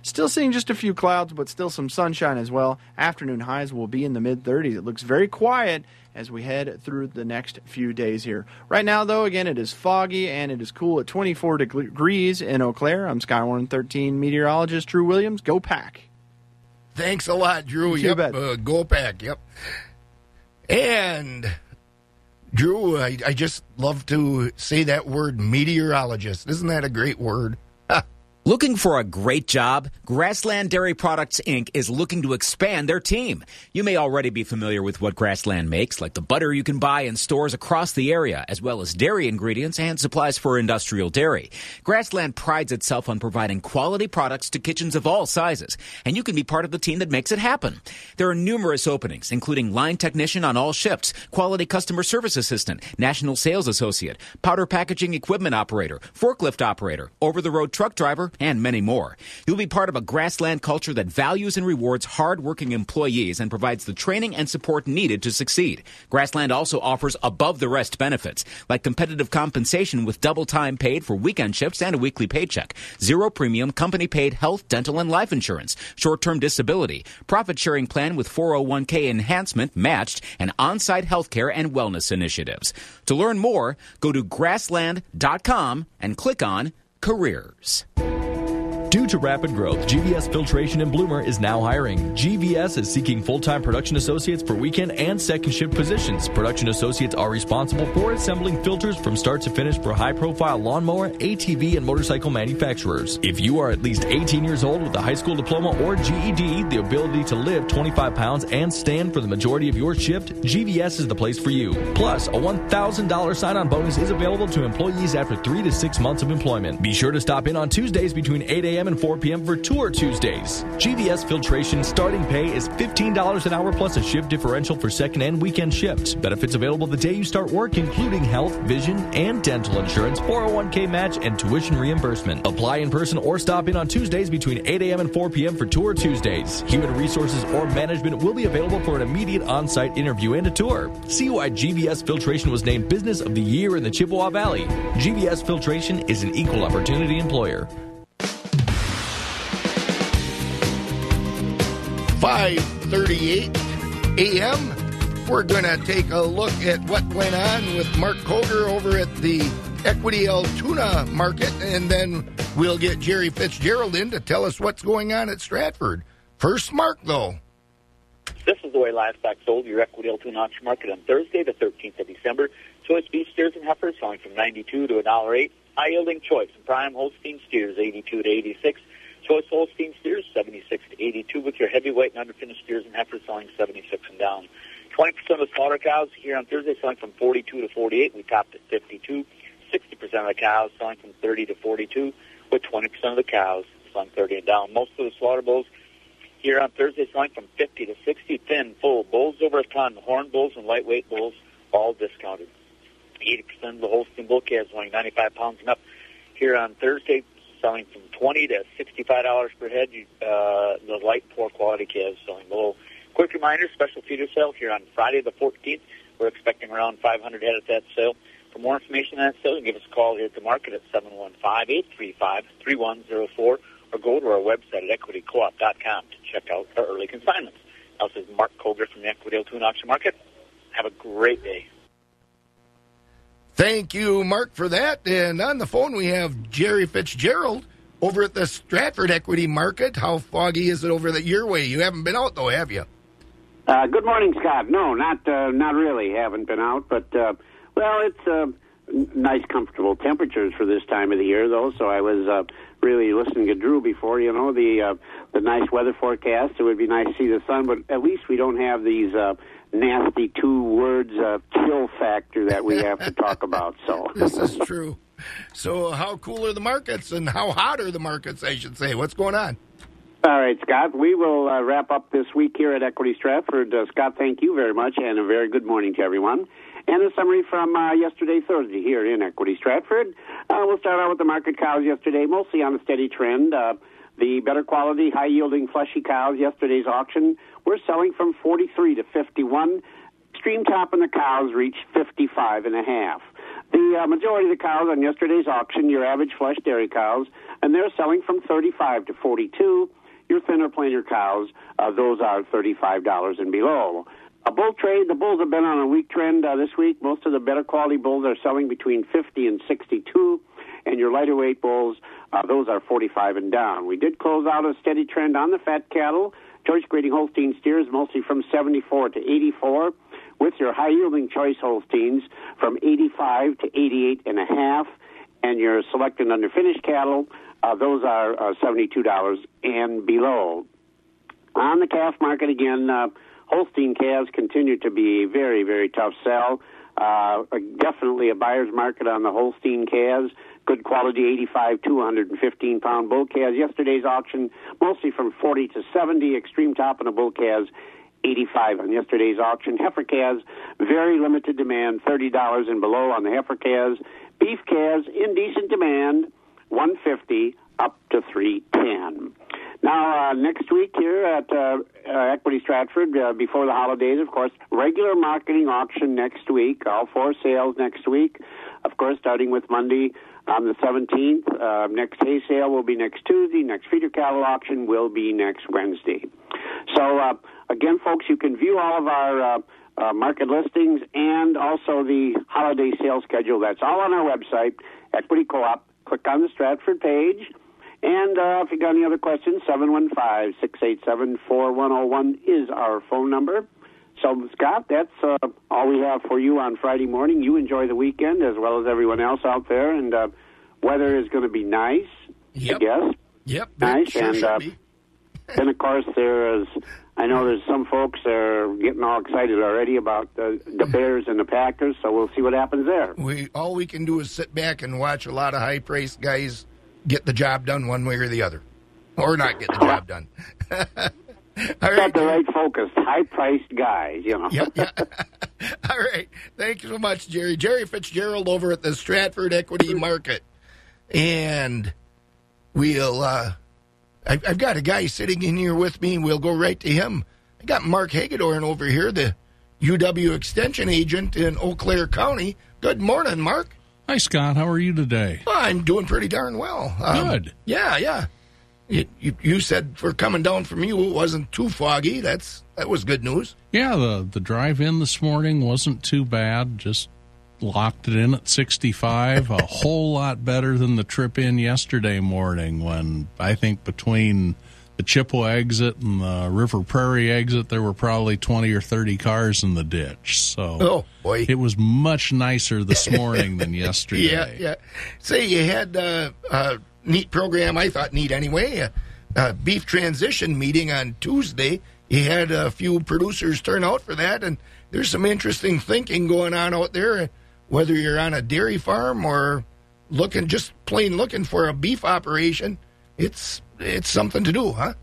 Still seeing just a few clouds, but still some sunshine as well. Afternoon highs will be in the mid 30s. It looks very quiet as we head through the next few days here. Right now, though, again, it is foggy and it is cool at 24 degrees in Eau Claire. I'm Skywarn 13 meteorologist Drew Williams. Go pack. Thanks a lot, Drew. You yep, bet. Uh, go pack. Yep. And Drew, I, I just love to say that word, meteorologist. Isn't that a great word? Looking for a great job? Grassland Dairy Products Inc. is looking to expand their team. You may already be familiar with what Grassland makes, like the butter you can buy in stores across the area, as well as dairy ingredients and supplies for industrial dairy. Grassland prides itself on providing quality products to kitchens of all sizes, and you can be part of the team that makes it happen. There are numerous openings, including line technician on all shifts, quality customer service assistant, national sales associate, powder packaging equipment operator, forklift operator, over the road truck driver, and many more. You'll be part of a grassland culture that values and rewards hard-working employees and provides the training and support needed to succeed. Grassland also offers above the rest benefits, like competitive compensation with double time paid for weekend shifts and a weekly paycheck, zero premium company paid health, dental, and life insurance, short-term disability, profit sharing plan with 401k enhancement matched, and on-site healthcare and wellness initiatives. To learn more, go to grassland.com and click on careers. Due to rapid growth, GVS Filtration in Bloomer is now hiring. GVS is seeking full-time production associates for weekend and second shift positions. Production associates are responsible for assembling filters from start to finish for high-profile lawnmower, ATV, and motorcycle manufacturers. If you are at least 18 years old with a high school diploma or GED, the ability to lift 25 pounds and stand for the majority of your shift, GVS is the place for you. Plus, a $1,000 sign-on bonus is available to employees after three to six months of employment. Be sure to stop in on Tuesdays between 8 a.m. and 4 p.m. for Tour Tuesdays. GVS Filtration starting pay is $15 an hour plus a shift differential for second and weekend shifts. Benefits available the day you start work, including health, vision, and dental insurance, 401k match, and tuition reimbursement. Apply in person or stop in on Tuesdays between 8 a.m. and 4 p.m. for Tour Tuesdays. Human resources or management will be available for an immediate on site interview and a tour. See why GVS Filtration was named Business of the Year in the Chippewa Valley. GVS Filtration is an equal opportunity employer. 5:38 a.m. We're going to take a look at what went on with Mark Koger over at the Equity Altoona Market, and then we'll get Jerry Fitzgerald in to tell us what's going on at Stratford. First, Mark, though. This is the way livestock sold your equity Altoona auction market on Thursday, the 13th of December. Choice beef steers and heifers selling from 92 to $1.08. High yielding choice and prime Holstein steers 82 to 86. Choice Holstein steers 76 to 82 with your heavyweight and underfinished steers and heifers selling 76 and down. 20% of the slaughter cows here on Thursday selling from 42 to 48. We topped at 52. 60% of the cows selling from 30 to 42 with 20% of the cows selling 30 and down. Most of the slaughter bulls here on Thursday selling from 50 to 60 thin, full bulls over a ton, horn bulls and lightweight bulls all discounted. 80% of the Holstein bull calves weighing 95 pounds and up here on Thursday selling from 20 to 65 dollars per head. You, Uh, the light poor quality calves selling below Quick reminder, special feeder sale here on Friday the 14th. We're expecting around 500 head at that sale. For more information on that sale, give us a call here at the market at 715-835-3104 or go to our website at equitycoop.com to check out our early consignments. This is Mark Koger from the Equity Altoona Auction Market. Have a great day. Thank you, Mark, for that. And on the phone, we have Jerry Fitzgerald over at the Stratford Equity Market. How foggy is it over the your way? You haven't been out, though, have you? Uh, good morning, Scott. No, not uh, not really. Haven't been out, but uh, well, it's uh, nice, comfortable temperatures for this time of the year, though. So I was uh, really listening to Drew before. You know the uh, the nice weather forecast. It would be nice to see the sun, but at least we don't have these uh, nasty two words of chill factor that we have to talk about. So This is true. So, how cool are the markets and how hot are the markets, I should say? What's going on? All right, Scott. We will uh, wrap up this week here at Equity Stratford. Uh, Scott, thank you very much, and a very good morning to everyone. And a summary from uh, yesterday, Thursday, here in Equity Stratford. Uh, we'll start out with the market cows yesterday, mostly on a steady trend. Uh, the better quality, high yielding, fleshy cows, yesterday's auction, were selling from 43 to 51. Extreme top in the cows reached 55 and a half. The uh, majority of the cows on yesterday's auction, your average flesh dairy cows, and they're selling from 35 to 42. Your thinner plainer cows, uh, those are $35 and below. A bull trade, the bulls have been on a weak trend uh, this week. Most of the better quality bulls are selling between 50 and 62, and your lighter weight bulls, uh, those are 45 and down. We did close out a steady trend on the fat cattle. Choice grading Holstein steers mostly from 74 to 84, with your high yielding choice Holsteins from 85 to 88 and a half, and your select and underfinished cattle, uh, those are uh, $72 and below. On the calf market again, uh, Holstein calves continue to be a very, very tough sell. Uh, definitely a buyer's market on the Holstein calves. Good quality 85 215 pound bull calves. Yesterday's auction mostly from 40 to 70. Extreme top in the bull calves 85 on yesterday's auction. Heifer calves, very limited demand, $30 and below on the heifer calves. Beef calves in decent demand, 150 up to 310. Now, uh, next week here at uh, uh, Equity Stratford, uh, before the holidays, of course, regular marketing auction next week, all four sales next week. Of course, starting with Monday on the 17th. Uh, next hay sale will be next Tuesday. Next feeder cattle auction will be next Wednesday. So, uh, again, folks, you can view all of our uh, uh, market listings and also the holiday sale schedule. That's all on our website, Equity Co-op. Click on the Stratford page. And uh, if you got any other questions, 715-687-4101 is our phone number. So, Scott, that's uh, all we have for you on Friday morning. You enjoy the weekend as well as everyone else out there. And uh, weather is going to be nice, Yep. I guess. Yep. Nice. Sure and uh, be. then, of course, there is. I know there's some folks that are getting all excited already about the, the Bears and the Packers. So we'll see what happens there. We all we can do is sit back and watch a lot of high priced guys get the job done one way or the other, or not get the job done. all Got the right focus. High-priced guys, you know. Yeah, yeah. All right. Thank you so much, Jerry. Jerry Fitzgerald over at the Stratford Equity Market. And we'll, uh, I've, I've got a guy sitting in here with me. We'll go right to him. I got Mark Hagedorn over here, the UW Extension agent in Eau Claire County. Good morning, Mark. Hi, Scott. How are you today? Well, I'm doing pretty darn well. Um, Good. Yeah, yeah. You, you, you said for coming down from you, it wasn't too foggy. That's that was good news. Yeah, the the drive in this morning wasn't too bad. Just locked it in at 65. a whole lot better than the trip in yesterday morning when I think between the Chippewa exit and the River Prairie exit, there were probably 20 or 30 cars in the ditch. So Oh, boy. it was much nicer this morning than yesterday. Yeah, yeah. Say you had uh, a neat program. I thought neat anyway. Beef transition meeting on Tuesday. He had a few producers turn out for that, and there's some interesting thinking going on out there. Whether you're on a dairy farm or looking just plain looking for a beef operation, it's it's something to do, huh?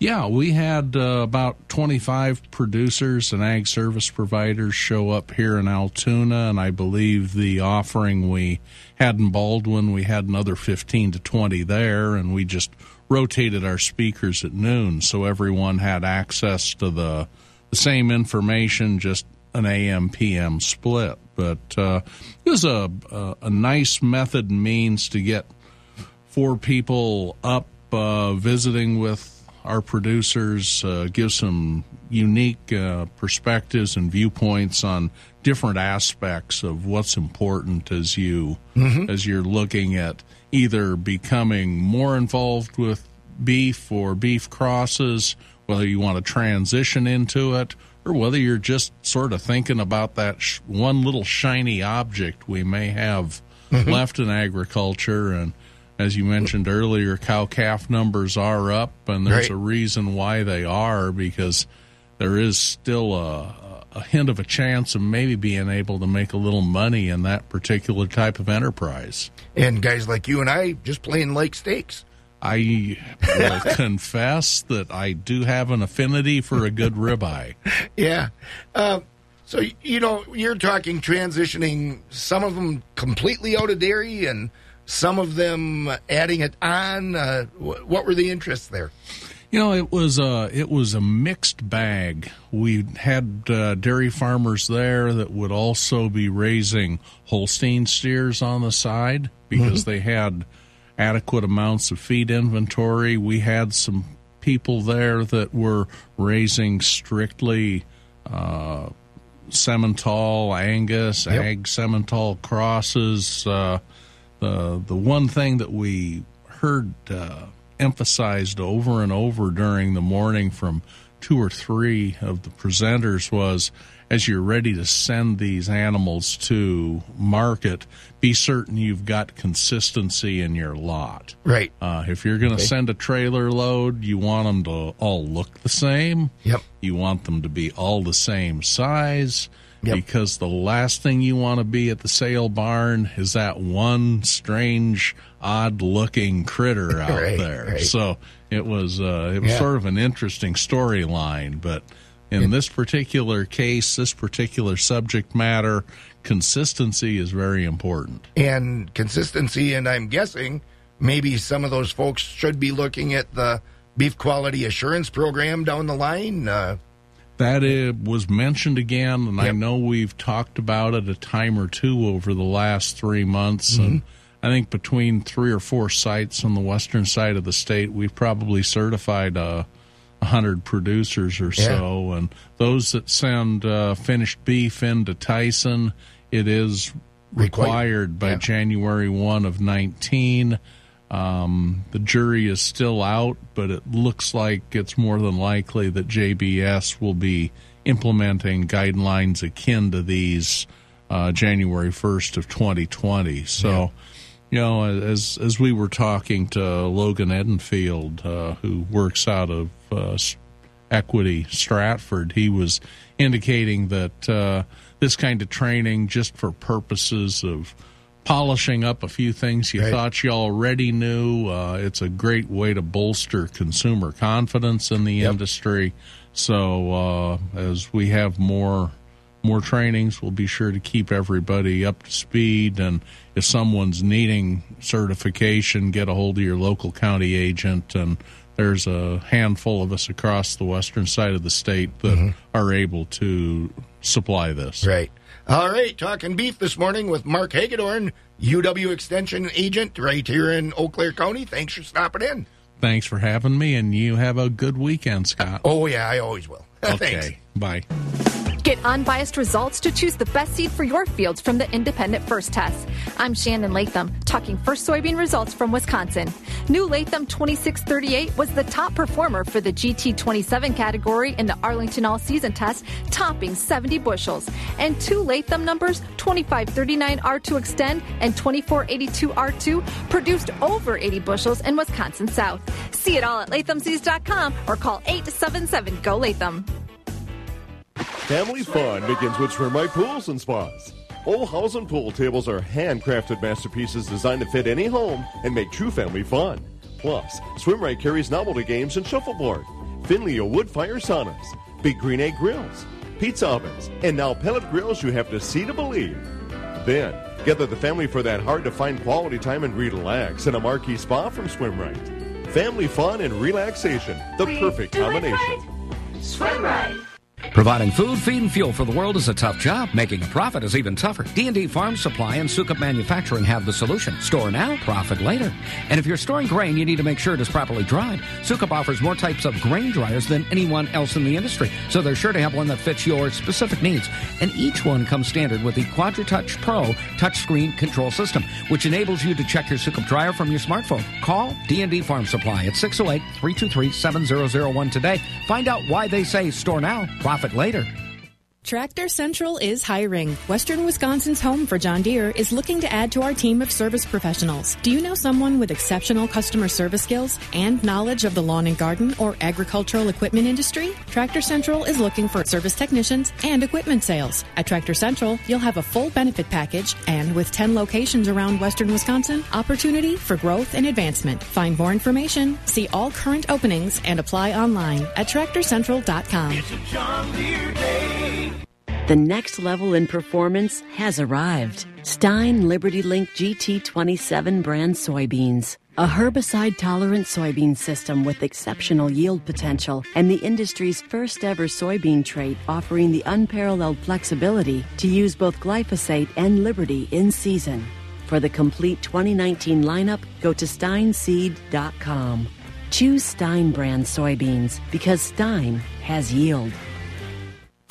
Yeah, we had uh, about 25 producers and ag service providers show up here in Altoona, and I believe the offering we had in Baldwin, we had another 15 to 20 there, and we just rotated our speakers at noon so everyone had access to the the same information, just an AM PM split. But uh, it was a, a, a nice method and means to get four people up uh, visiting with our producers, uh, give some unique uh, perspectives and viewpoints on different aspects of what's important as you Mhm. as you're looking at either becoming more involved with beef or beef crosses, whether you want to transition into it, or whether you're just sort of thinking about that sh- one little shiny object we may have Mhm. left in agriculture. And as you mentioned earlier, cow calf numbers are up, and there's Right. a reason why they are because there is still a, a hint of a chance of maybe being able to make a little money in that particular type of enterprise. And guys like you and I just playing like steaks. I will confess that I do have an affinity for a good ribeye. Yeah. Uh, so, you know, you're talking transitioning some of them completely out of dairy and some of them adding it on. Uh, what were the interests there? You know, it was a it was a mixed bag. We had uh, dairy farmers there that would also be raising Holstein steers on the side because Mhm. they had adequate amounts of feed inventory. We had some people there that were raising strictly uh, Simmental, Angus, Yep. Ag Simmental crosses. Uh, the the one thing that we heard uh, emphasized over and over during the morning from two or three of the presenters was as you're ready to send these animals to market, be certain you've got consistency in your lot. Right. Uh, if you're going to Okay. send a trailer load, you want them to all look the same. Yep. You want them to be all the same size. Because the last thing you want to be at the sale barn is that one strange, odd looking critter out Right, there. right. So it was uh, it was Yeah. sort of an interesting storyline, but in this particular case, this particular subject matter, consistency is very important. And consistency, and I'm guessing maybe some of those folks should be looking at the beef quality assurance program down the line. Uh, That uh, was mentioned again, and I know we've talked about it a time or two over the last three months. And I think between three or four sites on the western side of the state, we've probably certified uh, a hundred producers or so. And those that send uh, finished beef into Tyson, it is required by January one of nineteen. Um, the jury is still out, but it looks like it's more than likely that JBS will be implementing guidelines akin to these uh, January 1st of 2020. So, you know, as as we were talking to Logan Edenfield, uh, who works out of uh, Equity Stratford, he was indicating that uh, this kind of training, just for purposes of polishing up a few things you Right. thought you already knew. Uh, it's a great way to bolster consumer confidence in the industry. So uh, as we have more more trainings, we'll be sure to keep everybody up to speed. And if someone's needing certification, get a hold of your local county agent. And there's a handful of us across the western side of the state that are able to supply this. Right. All right, talking beef this morning with Mark Hagedorn, UW Extension agent right here in Eau Claire County. Thanks for stopping in. Thanks for having me, and you have a good weekend, Scott. Oh, yeah, I always will. Thanks. Okay, bye. Get unbiased results to choose the best seed for your fields from the independent First Test. I'm Shannon Latham, talking first soybean results from Wisconsin. New Latham 2638 was the top performer for the GT27 category in the Arlington All Season Test, topping 70 bushels. And two Latham numbers, 2539 R2 Extend and 2482 R2, produced over 80 bushels in Wisconsin South. See it all at lathamseeds.com or call 877 GO Latham. Family fun begins with Swimrite Pools and Spas. Olhausen and pool tables are handcrafted masterpieces designed to fit any home and make true family fun. Plus, Swimrite carries novelty games and shuffleboard, Finnleo wood fire saunas, big green egg grills, pizza ovens, and now pellet grills you have to see to believe. Then, gather the family for that hard to find quality time and relax in a Marquis spa from Swimrite. Family fun and relaxation, the perfect combination. Right. Providing food, feed, and fuel for the world is a tough job. Making a profit is even tougher. D&D Farm Supply and Sukup Manufacturing have the solution. Store now, profit later. And if you're storing grain, you need to make sure it is properly dried. Sukup offers more types of grain dryers than anyone else in the industry, so they're sure to have one that fits your specific needs. And each one comes standard with the QuadraTouch Pro touchscreen control system, which enables you to check your Sukup dryer from your smartphone. Call D&D Farm Supply at 608-323-7001 today. Find out why they say store now, profit later. Tractor Central is hiring. Western Wisconsin's home for John Deere is looking to add to our team of service professionals. Do you know someone with exceptional customer service skills and knowledge of the lawn and garden or agricultural equipment industry? Tractor Central is looking for service technicians and equipment sales. At Tractor Central, you'll have a full benefit package and with 10 locations around Western Wisconsin, opportunity for growth and advancement. Find more information, see all current openings, and apply online at tractorcentral.com. It's a John Deere day. The next level in performance has arrived. Stine Liberty Link GT27 brand soybeans. A herbicide tolerant soybean system with exceptional yield potential and the industry's first ever soybean trait offering the unparalleled flexibility to use both glyphosate and Liberty in season. For the complete 2019 lineup, go to stineseed.com. Choose Stine brand soybeans because Stine has yield.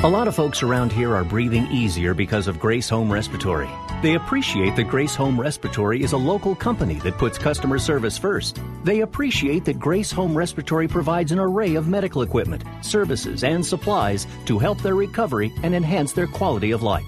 A lot of folks around here are breathing easier because of Grace Home Respiratory. They appreciate that Grace Home Respiratory is a local company that puts customer service first. They appreciate that Grace Home Respiratory provides an array of medical equipment, services, and supplies to help their recovery and enhance their quality of life.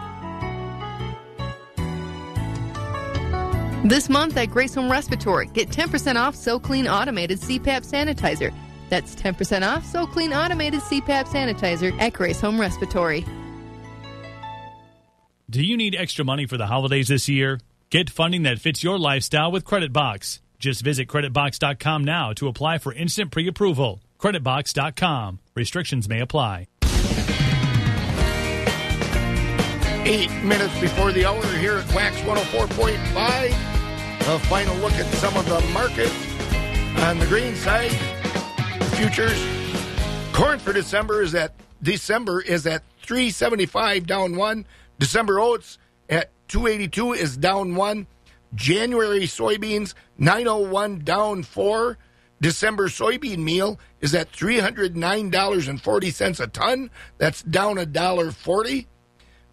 This month at Grace Home Respiratory, get 10% off SoClean Automated CPAP Sanitizer. That's 10% off SoClean Automated CPAP Sanitizer at Grace Home Respiratory. Do you need extra money for the holidays this year? Get funding that fits your lifestyle with CreditBox. Just visit creditbox.com now to apply for instant pre approval. Creditbox.com. Restrictions may apply. Eight minutes before the hour here at Wax 104.5. A final look at some of the markets on the green side. Futures. Corn for December is at December is at 375 down one. December oats at 282 is down one. January soybeans 901 down four. December soybean meal is at $309.40 a ton. That's down a dollar 40.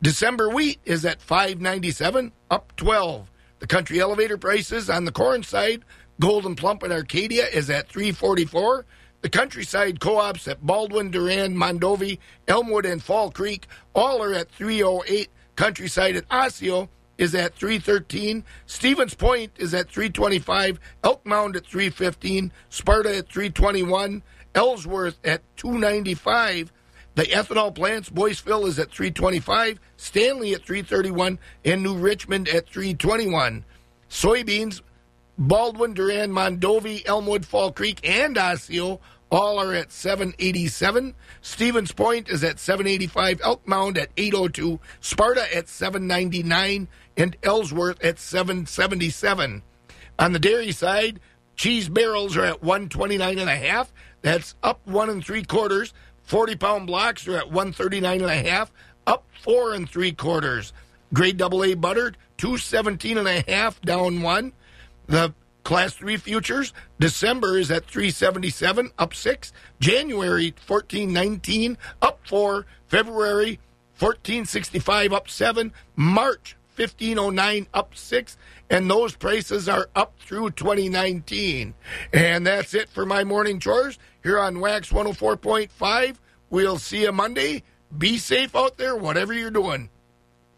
December wheat is at 597 up 12. The country elevator prices on the corn side, Gold'n Plump in Arcadia is at 344. The countryside co-ops at Baldwin, Durand, Mondovi, Elmwood, and Fall Creek all are at 308. Countryside at Osseo is at 313. Stevens Point is at 325. Elk Mound at 315. Sparta at 321. Ellsworth at 295. The ethanol plants, Boyceville is at 325, Stanley at 331, and New Richmond at 321. Soybeans, Baldwin, Durand, Mondovi, Elmwood, Fall Creek, and Osseo all are at 787. Stevens Point is at 785, Elk Mound at 802, Sparta at 799, and Ellsworth at 777. On the dairy side, cheese barrels are at 129 and a half. That's up one and three quarters. 40 pound blocks are at 139 and a half, up four and three quarters. Grade AA buttered, 217 and a half, down one. The Class 3 futures, December is at 377, up 6. January 1419, up 4. February 1465, up 7. March 1509, up 6. And those prices are up through 2019. And that's it for my morning chores here on Wax 104.5. We'll see you Monday. Be safe out there, whatever you're doing.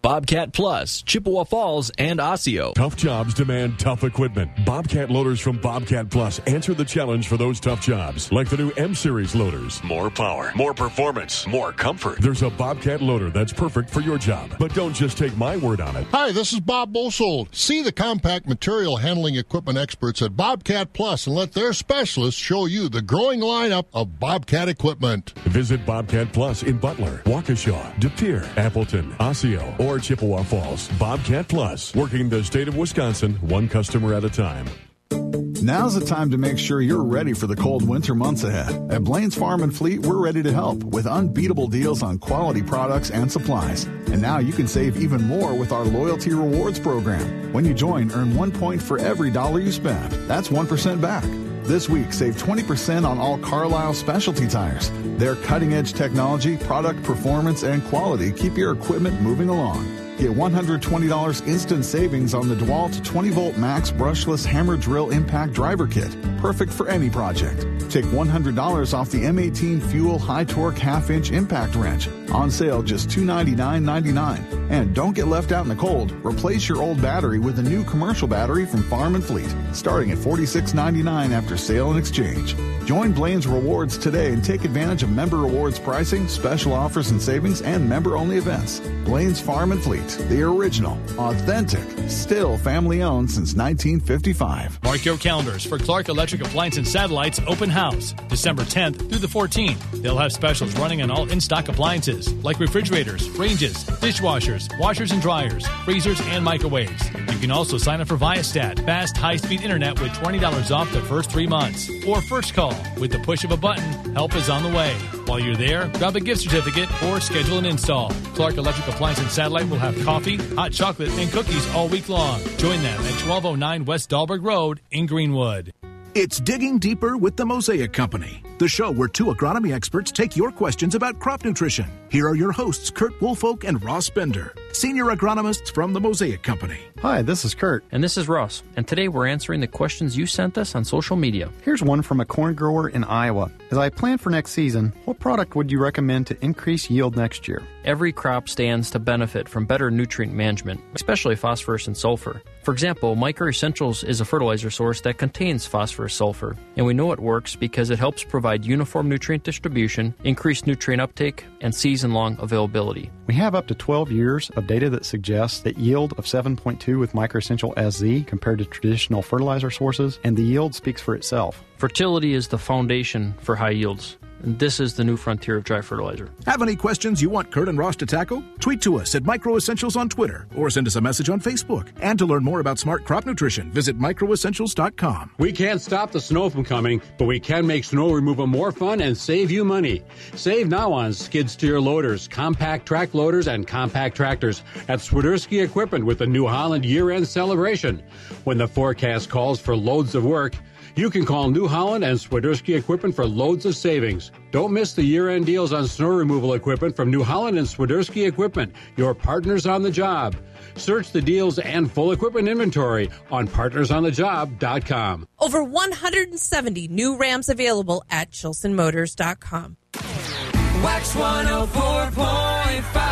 Bobcat Plus, Chippewa Falls, and Osseo. Tough jobs demand tough equipment. Bobcat loaders from Bobcat Plus answer the challenge for those tough jobs, like the new M Series loaders. More power, more performance, more comfort. There's a Bobcat loader that's perfect for your job. But don't just take my word on it. Hi, this is Bob Bosold. See the compact material handling equipment experts at Bobcat Plus and let their specialists show you the growing lineup of Bobcat equipment. Visit Bobcat Plus in Butler, Waukesha, De Pere, Appleton, Osseo, or Chippewa Falls. Bobcat Plus, working the state of Wisconsin one customer at a time. Now's the time to make sure you're ready for the cold winter months ahead. At Blaine's Farm and Fleet, we're ready to help with unbeatable deals on quality products and supplies. And now you can save even more with our loyalty rewards program. When you join, earn one point for every dollar you spend. That's 1% back. This week, save 20% on all Carlisle specialty tires. Their cutting edge technology, product performance, and quality keep your equipment moving along. Get $120 instant savings on the DeWalt 20 volt max brushless hammer drill impact driver kit. Perfect for any project. Take $100 off the M18 fuel high torque half inch impact wrench. On sale just $299.99. And don't get left out in the cold. Replace your old battery with a new commercial battery from Farm and Fleet, starting at $46.99 after sale and exchange. Join Blaine's Rewards today and take advantage of member rewards pricing, special offers and savings, and member only events. Blaine's Farm and Fleet, the original, authentic, still family owned since 1955. Mark your calendars for Clark Electric Appliance and Satellites Open House, December 10th through the 14th. They'll have specials running on all in stock appliances like refrigerators, ranges, dishwashers, washers and dryers, freezers, and microwaves. You can also sign up for Viasat, fast, high speed internet with $20 off the first three months. Or First Call, with the push of a button, help is on the way. While you're there, grab a gift certificate or schedule an install. Clark Electric Appliance and Satellite will have coffee, hot chocolate, and cookies all week long. Join them at 1209 West Dahlberg Road in Greenwood. It's Digging Deeper with the Mosaic Company, the show where two agronomy experts take your questions about crop nutrition. Here are your hosts, Kurt Woolfolk and Ross Bender, senior agronomists from the Mosaic Company. Hi, this is Kurt. And this is Ross. And today we're answering the questions you sent us on social media. Here's one from a corn grower in Iowa. As I plan for next season, what product would you recommend to increase yield next year? Every crop stands to benefit from better nutrient management, especially phosphorus and sulfur. For example, Micro Essentials is a fertilizer source that contains phosphorus sulfur, and we know it works because it helps provide uniform nutrient distribution, increased nutrient uptake, and season long availability. We have up to 12 years of data that suggests that yield of 7.2 with Micro Essential SZ compared to traditional fertilizer sources, and the yield speaks for itself. Fertility is the foundation for high yields. And this is the new frontier of dry fertilizer. Have any questions you want Kurt and Ross to tackle? Tweet to us at Micro Essentials on Twitter or send us a message on Facebook. And to learn more about smart crop nutrition, visit microessentials.com. We can't stop the snow from coming, but we can make snow removal more fun and save you money. Save now on skid steer loaders, compact track loaders, and compact tractors at Swiderski Equipment with the New Holland year end celebration. When the forecast calls for loads of work, you can call New Holland and Swiderski Equipment for loads of savings. Don't miss the year-end deals on snow removal equipment from New Holland and Swiderski Equipment, your partners on the job. Search the deals and full equipment inventory on partnersonthejob.com. Over 170 new Rams available at chilsonmotors.com. Wax 104.5